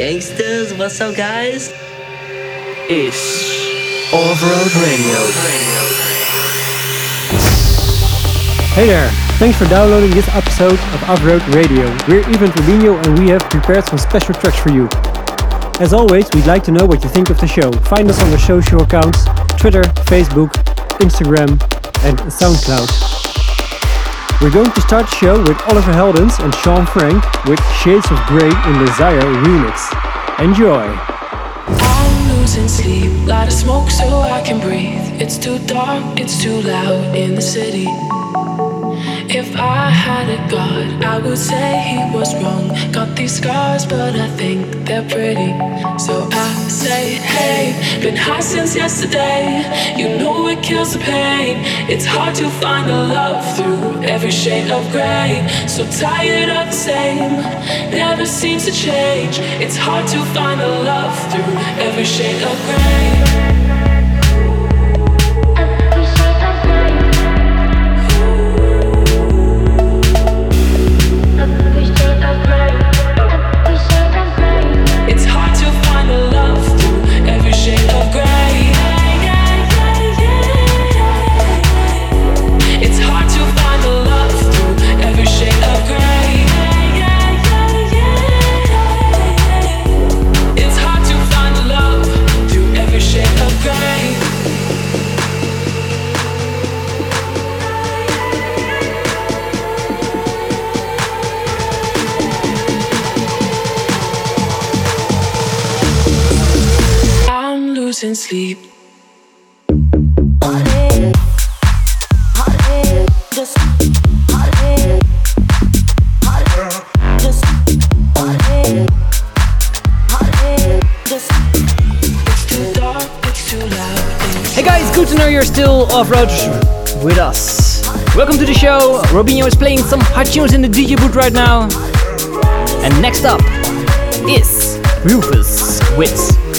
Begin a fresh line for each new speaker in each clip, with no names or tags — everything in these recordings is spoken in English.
Gangsters, what's up, guys? It's Off Road Radio.
Hey there, thanks for downloading this episode of Off Road Radio. We're Ivan Rubinho and we have prepared some special tracks for you. As always, we'd like to know what you think of the show. Find us on our social accounts Twitter, Facebook, Instagram, and SoundCloud. We're going to start the show with Oliver Heldens and Shaun Frank with Shades of Grey in Zyre remix. Enjoy!
I'm losing sleep, light a smoke so I can breathe. It's too dark, it's too loud in the city. If I had a god, I would say he was wrong. Got these scars, but I think they're pretty. So I say, hey, been high since yesterday. You know it kills the pain. It's hard to find a love through every shade of gray. So tired of the same, never seems to change. It's hard to find a love through every shade of gray. And sleep.
Hey guys, good to know you're still off road with us. Welcome to the show. Robinho is playing some hot tunes in the DJ booth right now. And next up is Rufus with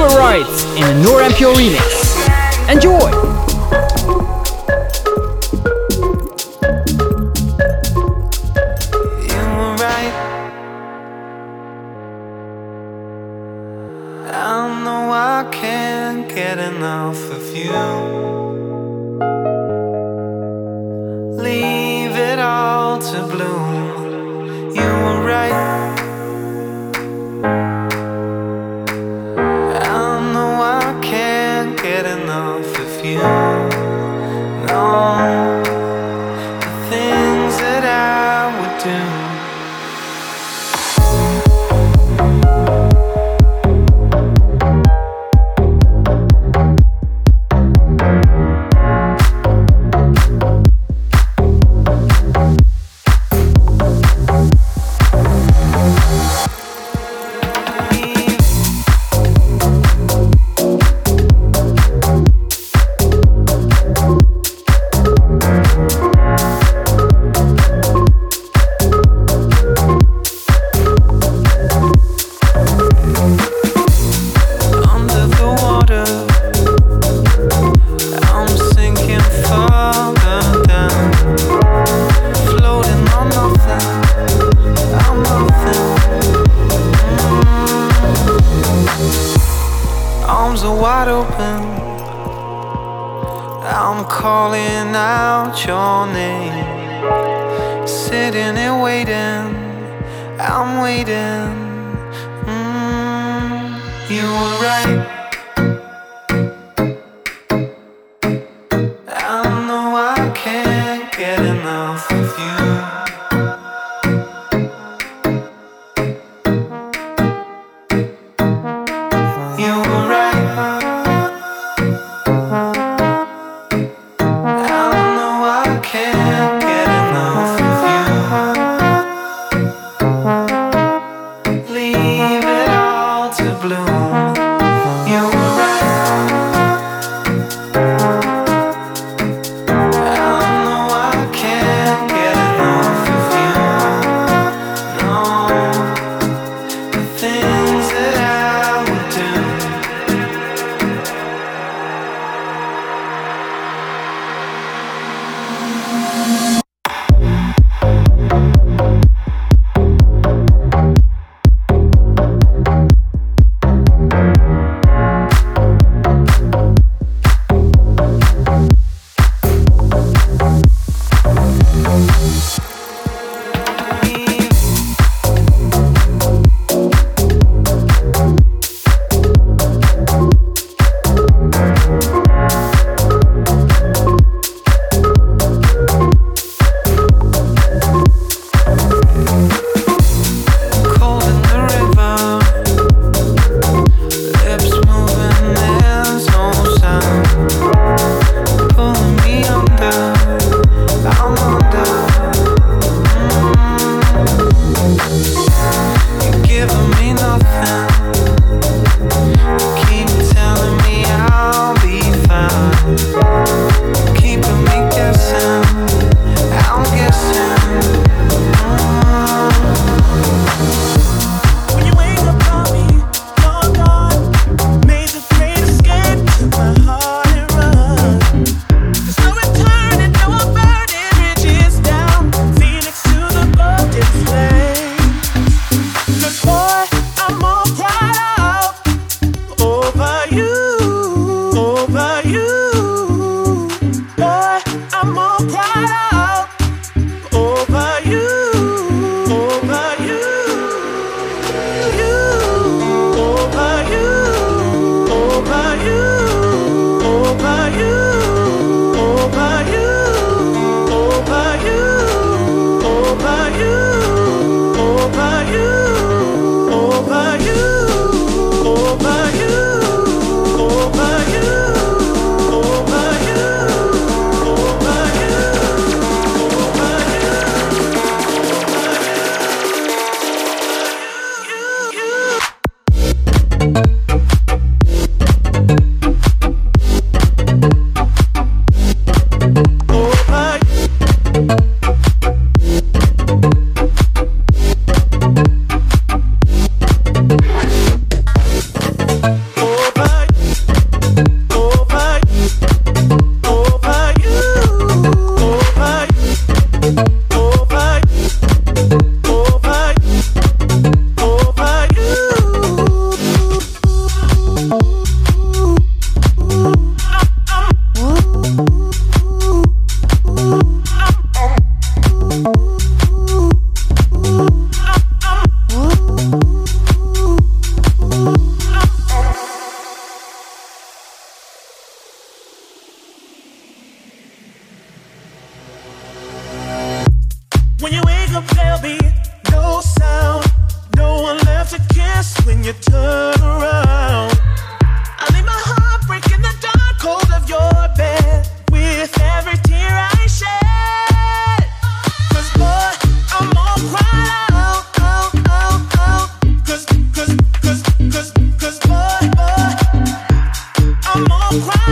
You Were Right in the Nora En Pure remix. Enjoy! get enough.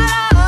love.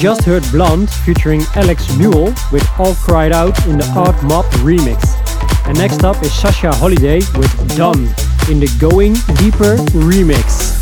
Just heard Blonde featuring Alex Newell with All Cried Out in the Art Mob remix. And next up is Sasha Holiday with Done in the Going Deeper remix.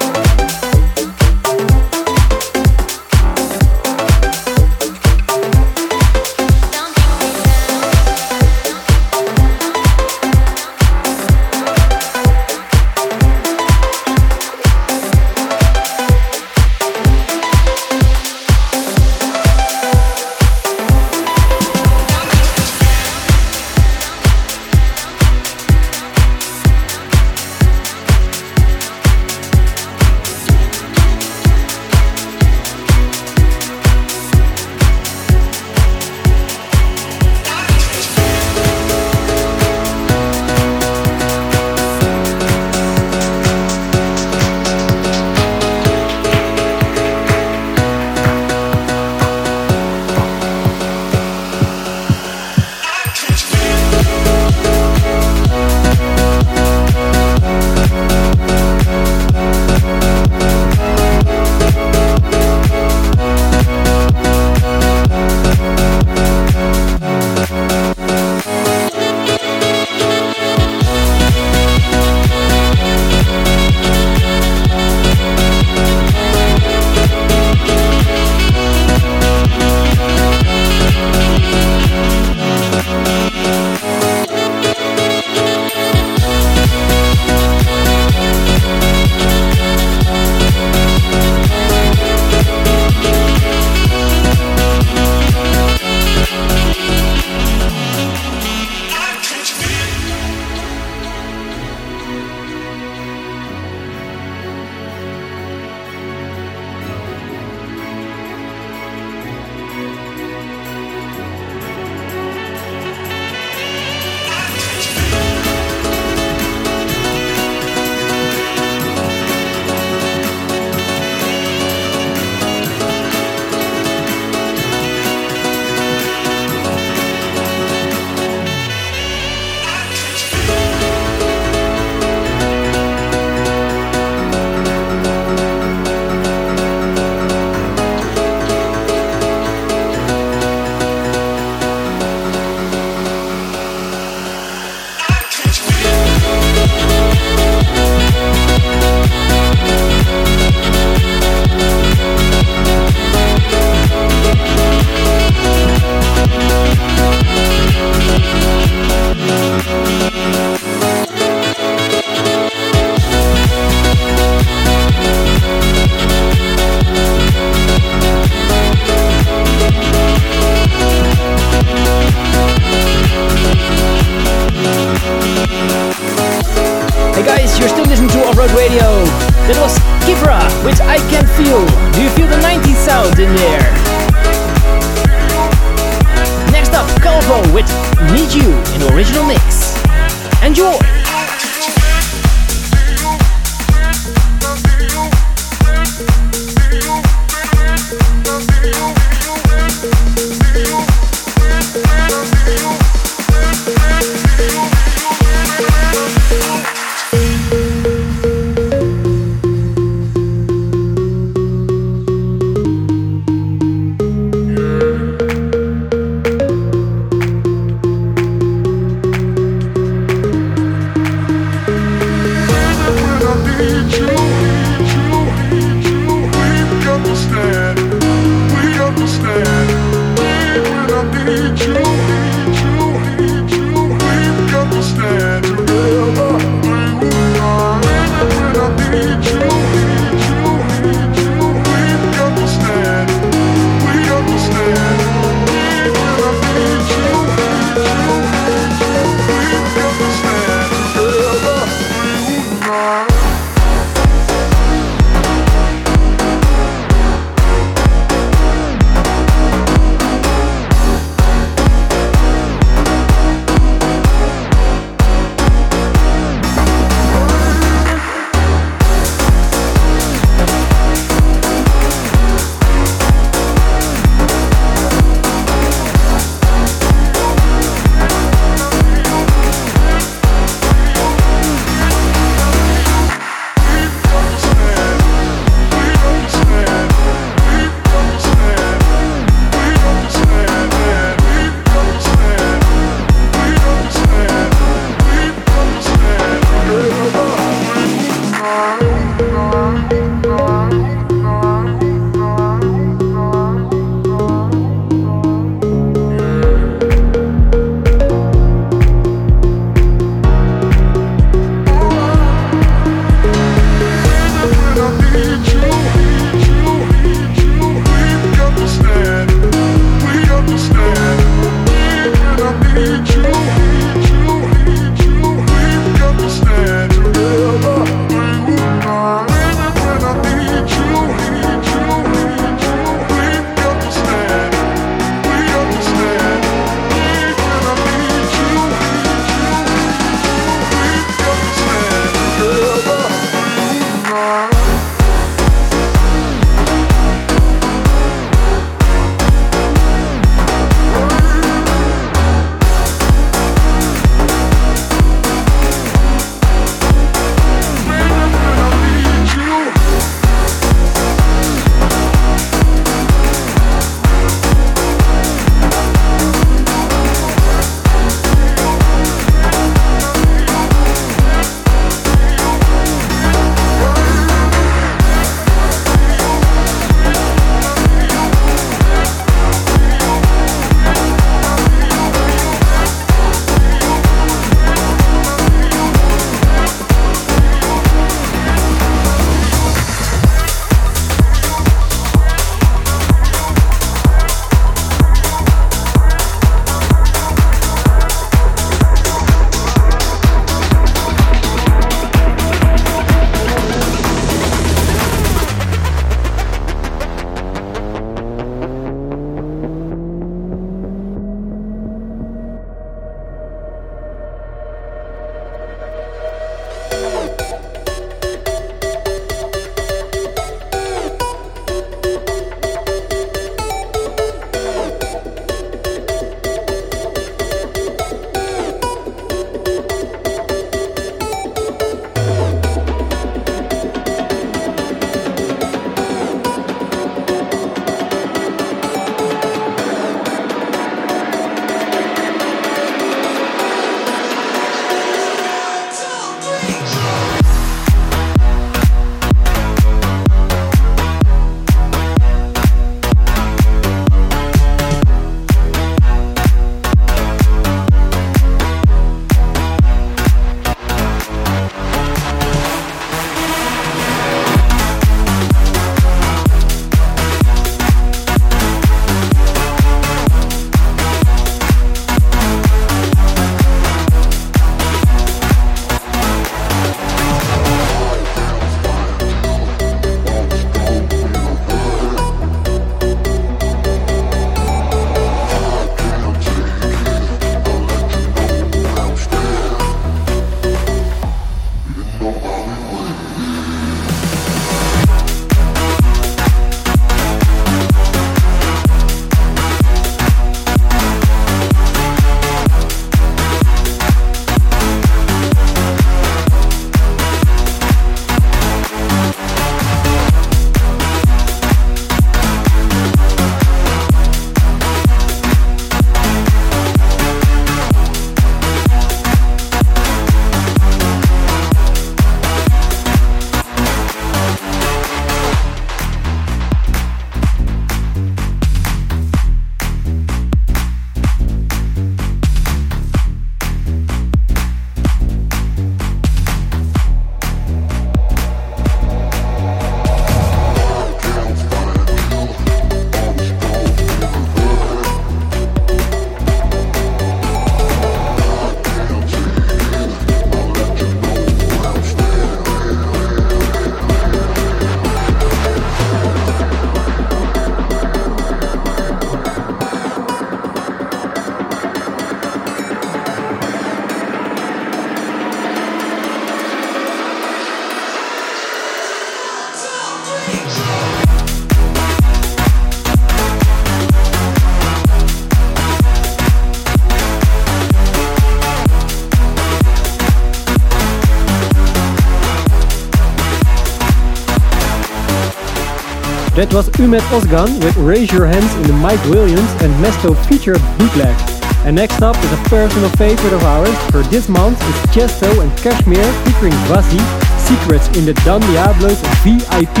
That was Ummet Ozcan with Raise Your Hands in the Mike Williams and Mesto feature bootleg. And next up is a personal favorite of ours for this month is Tiësto and KSHMR featuring VASSY, Secrets in the Don Diablo's VIP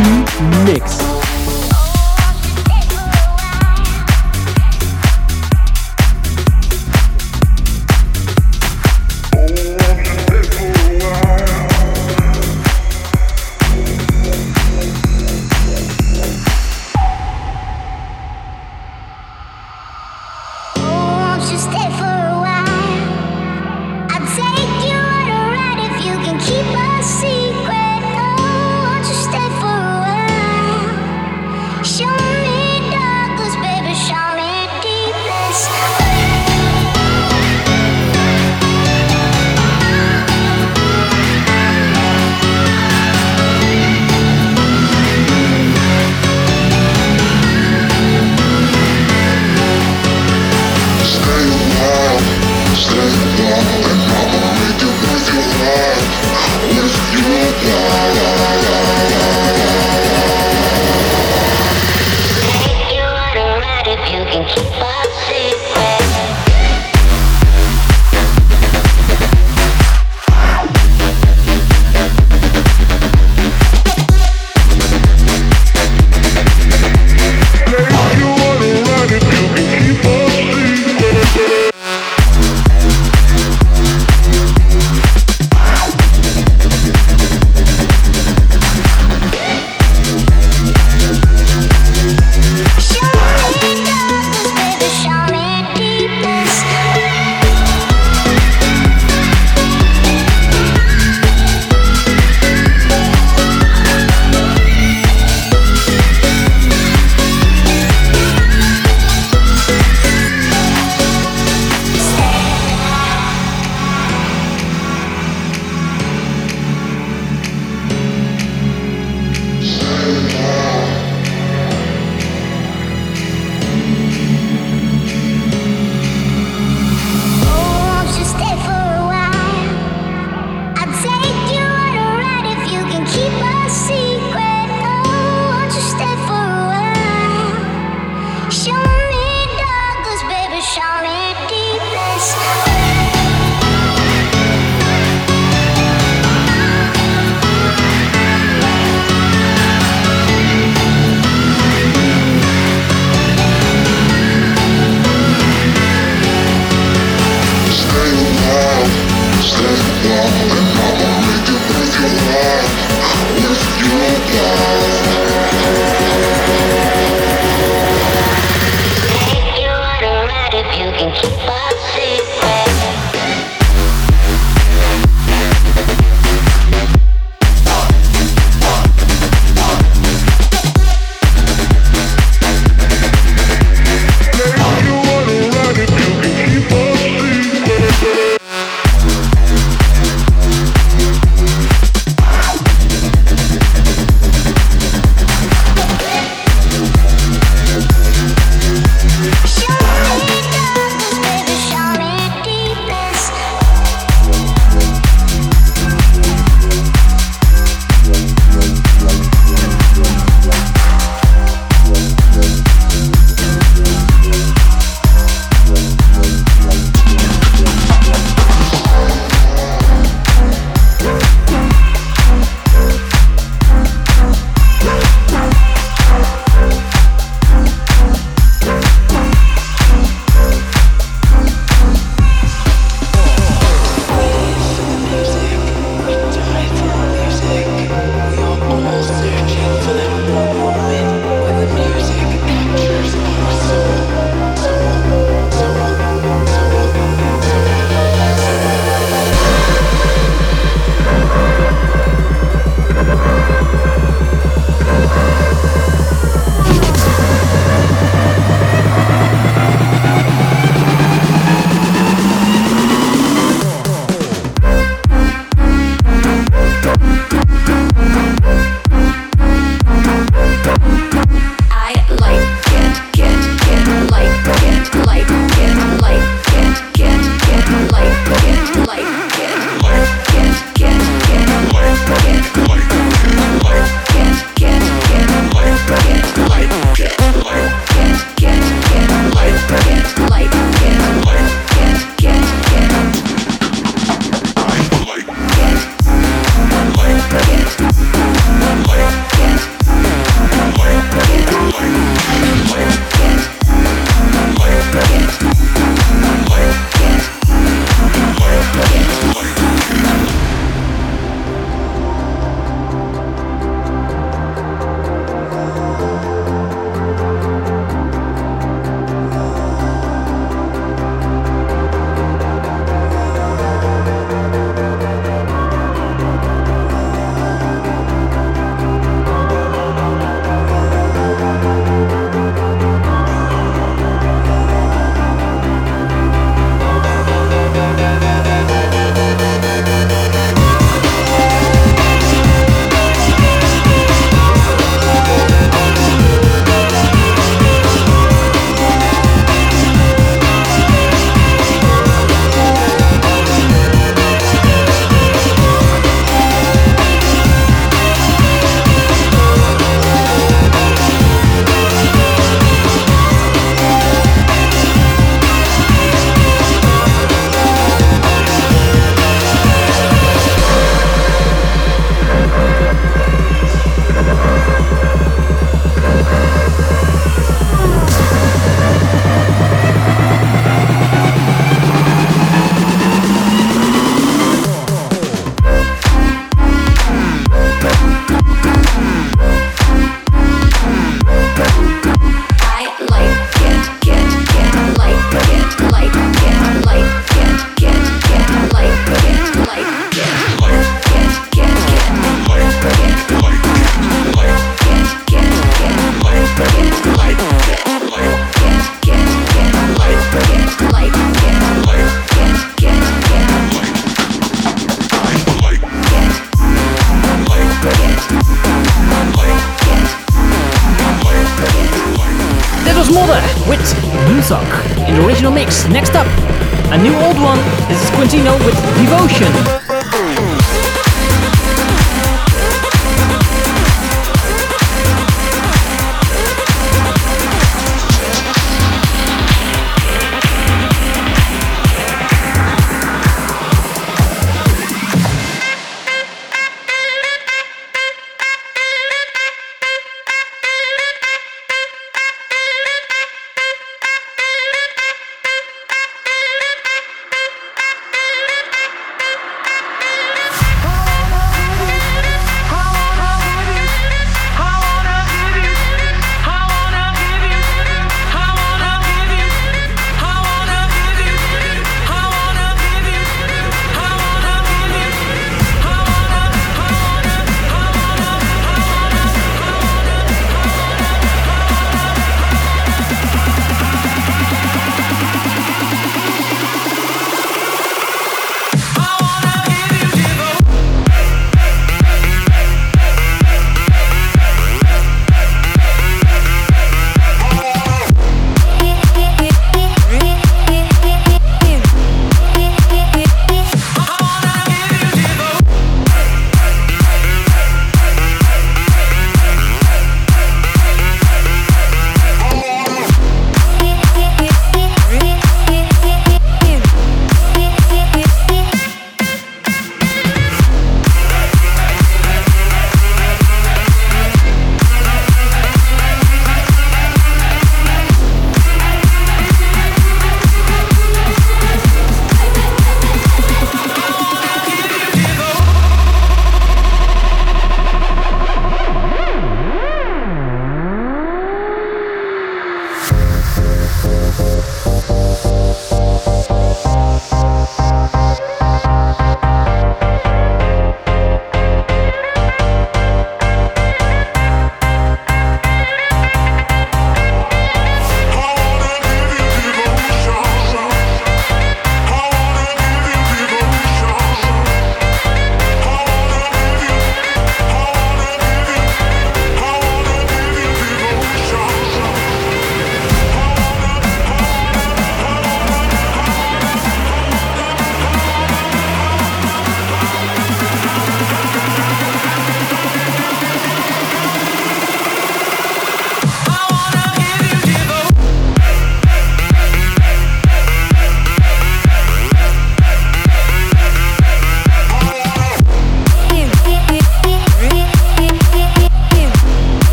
mix.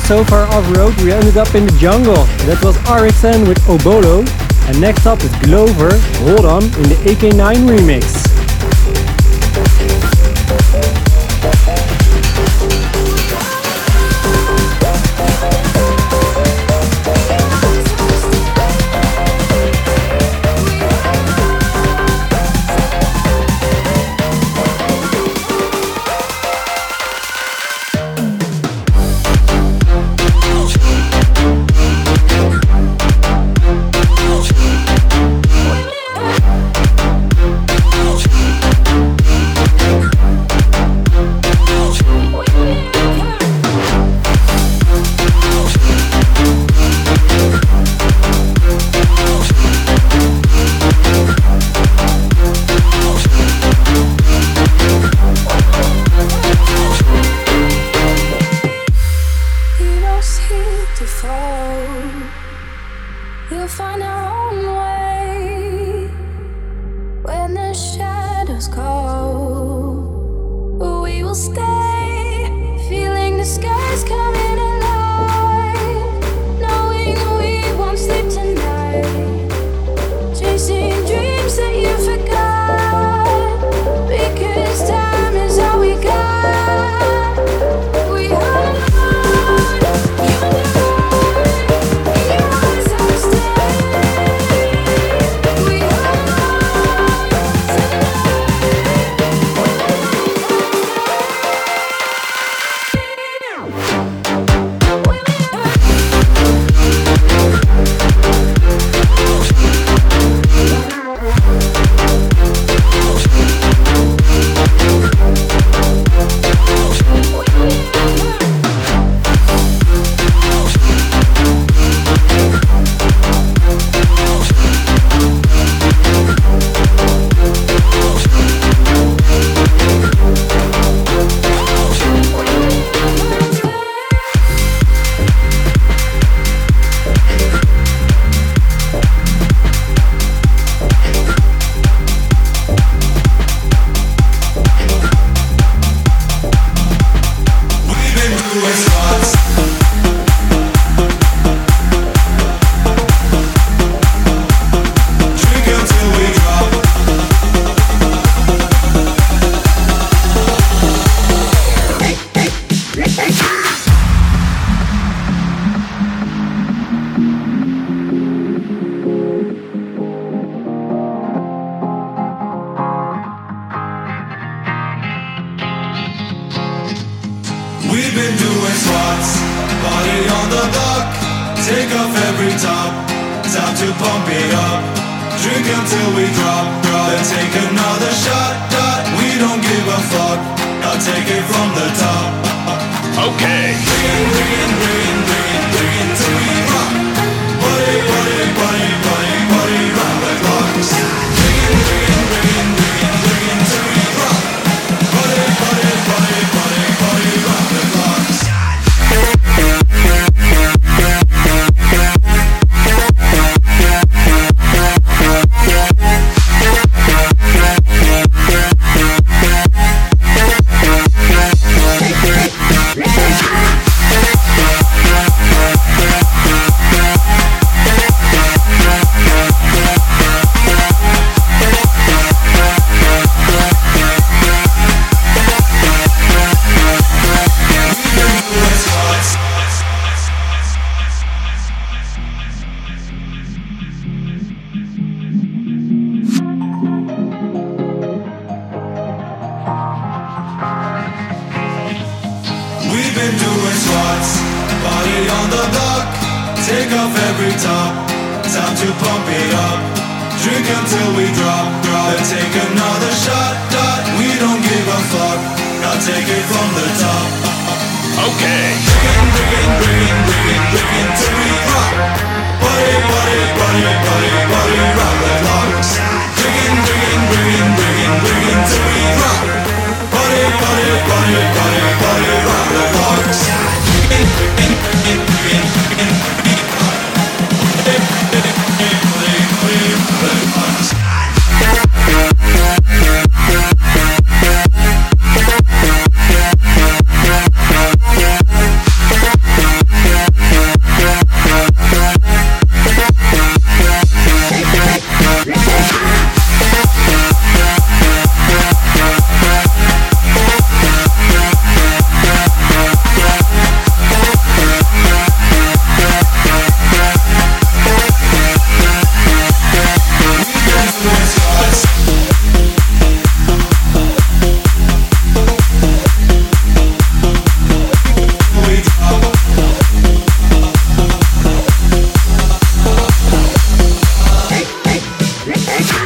So far off-road we ended up in the jungle. That was RXN with Obolo. And next up is Glover, Hold On, in the AK9 remix.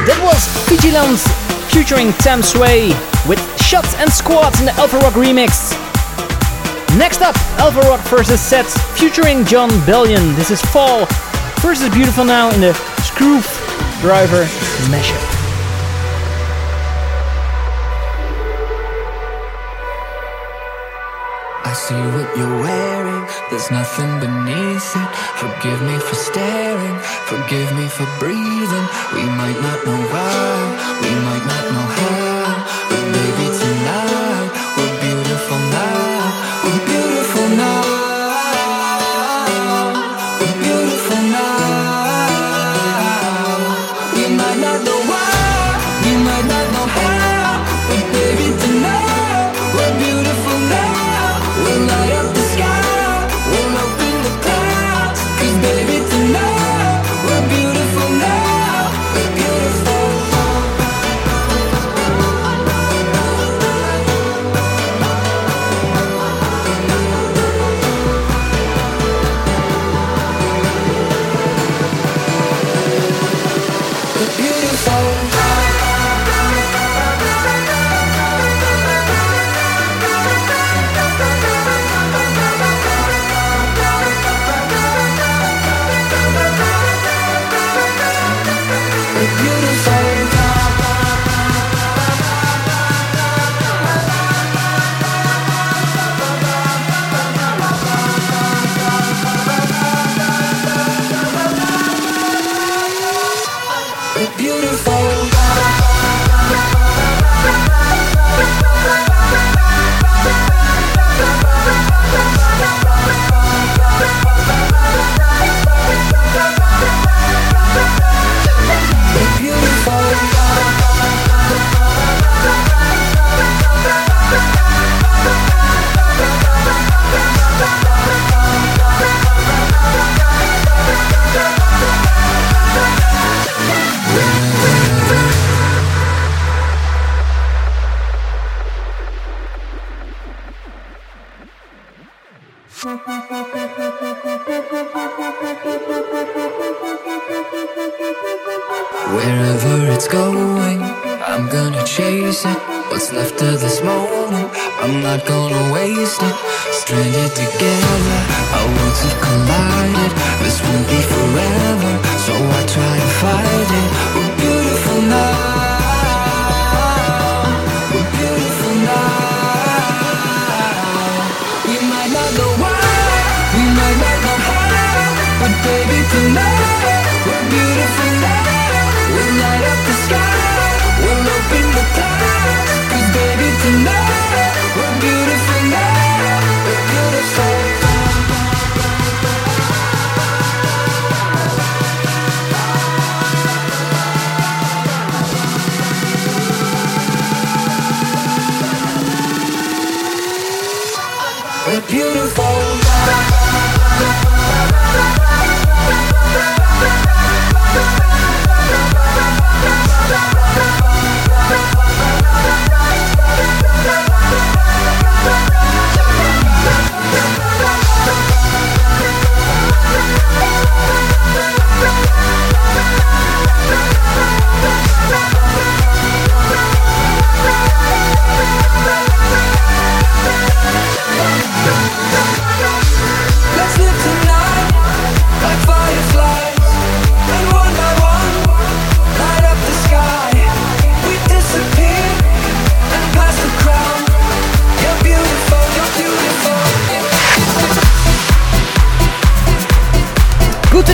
That was Vigiland featuring Tham Sway with Shots and Squats" in the Alpha Rock remix. Next up, Alpha Rock versus Zedd featuring Jon Bellion. This is Fall versus Beautiful Now in the Screwdriver Driver mashup.
I see what you're wearing, there's nothing beneath it. Forgive me for staring, forgive me for breathing. We might not know why, we might not know how,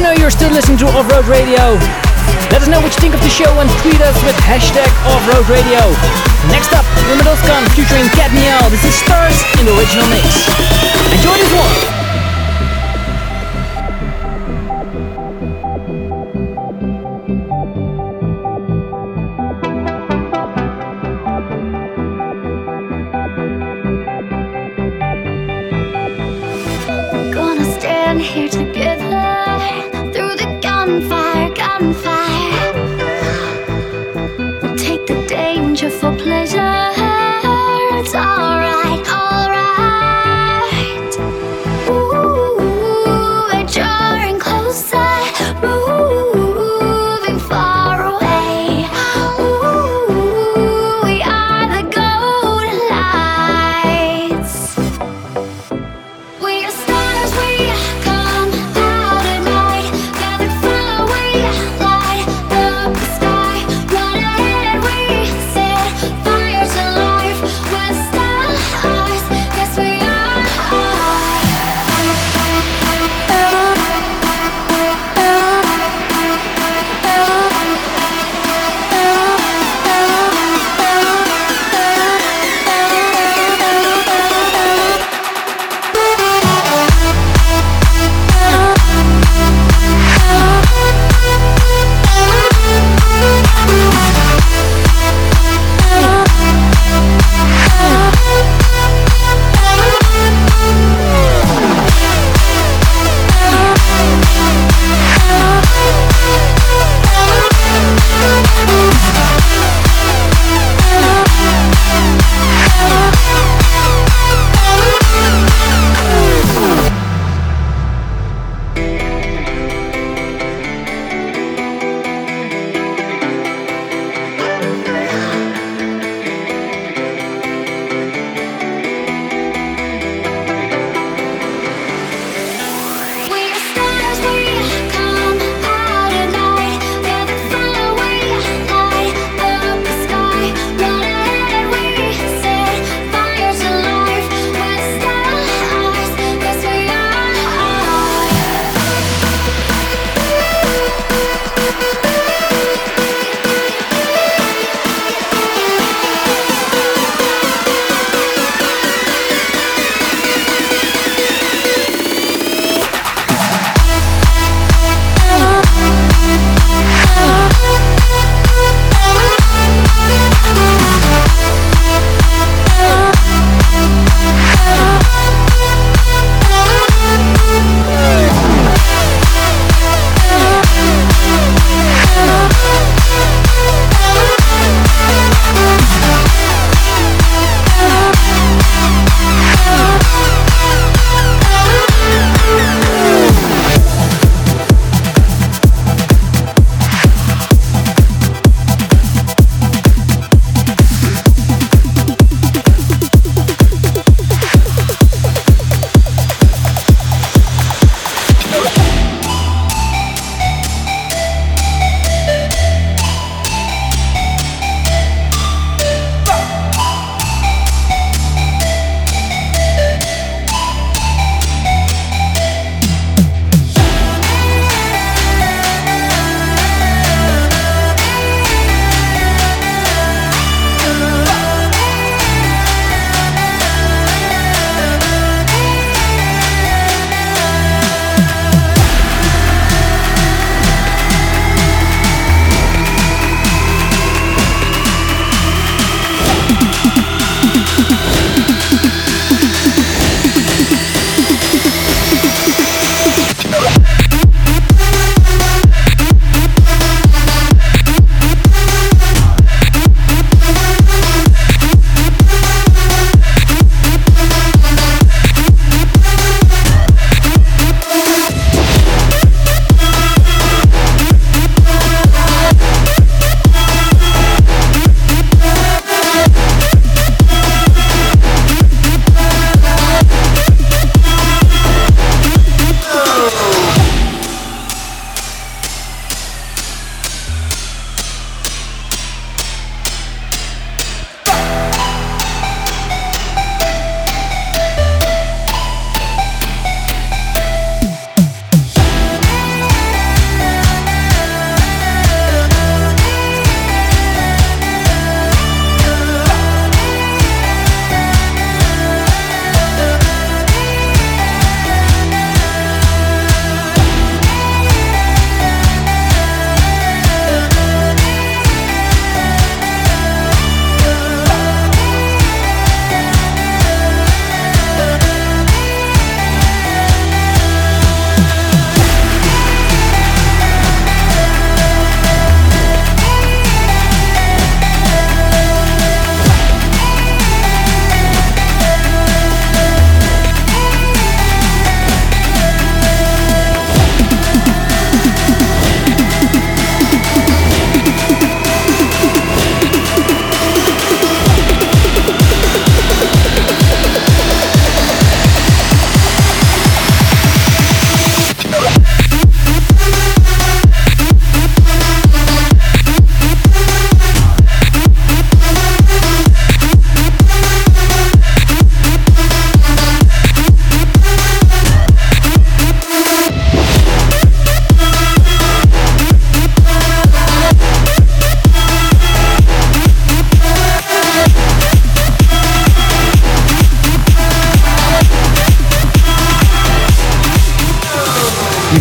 know you're
still listening to Off Road Radio. Let us know what you think of the show and tweet us with hashtag Off Road Radio. Next up, Wimbledon featuring Cat Meow. This is Stars in the original mix. Enjoy this one.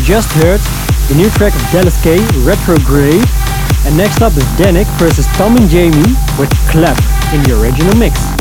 Just heard the new track of Dallas K, Retrograde. And next up is Dannic versus Tom and Jamie with Clap in the original mix.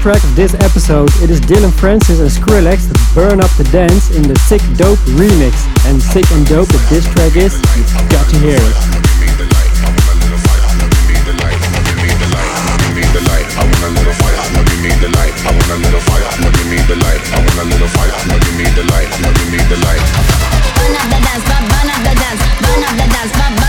track of this episode, it is Dillon Francis and Skrillex that burn up the dance in the Sick Dope remix. And sick and dope that this track is, you've got to hear it.
Burn up the dance, burn up the dance, burn up the dance,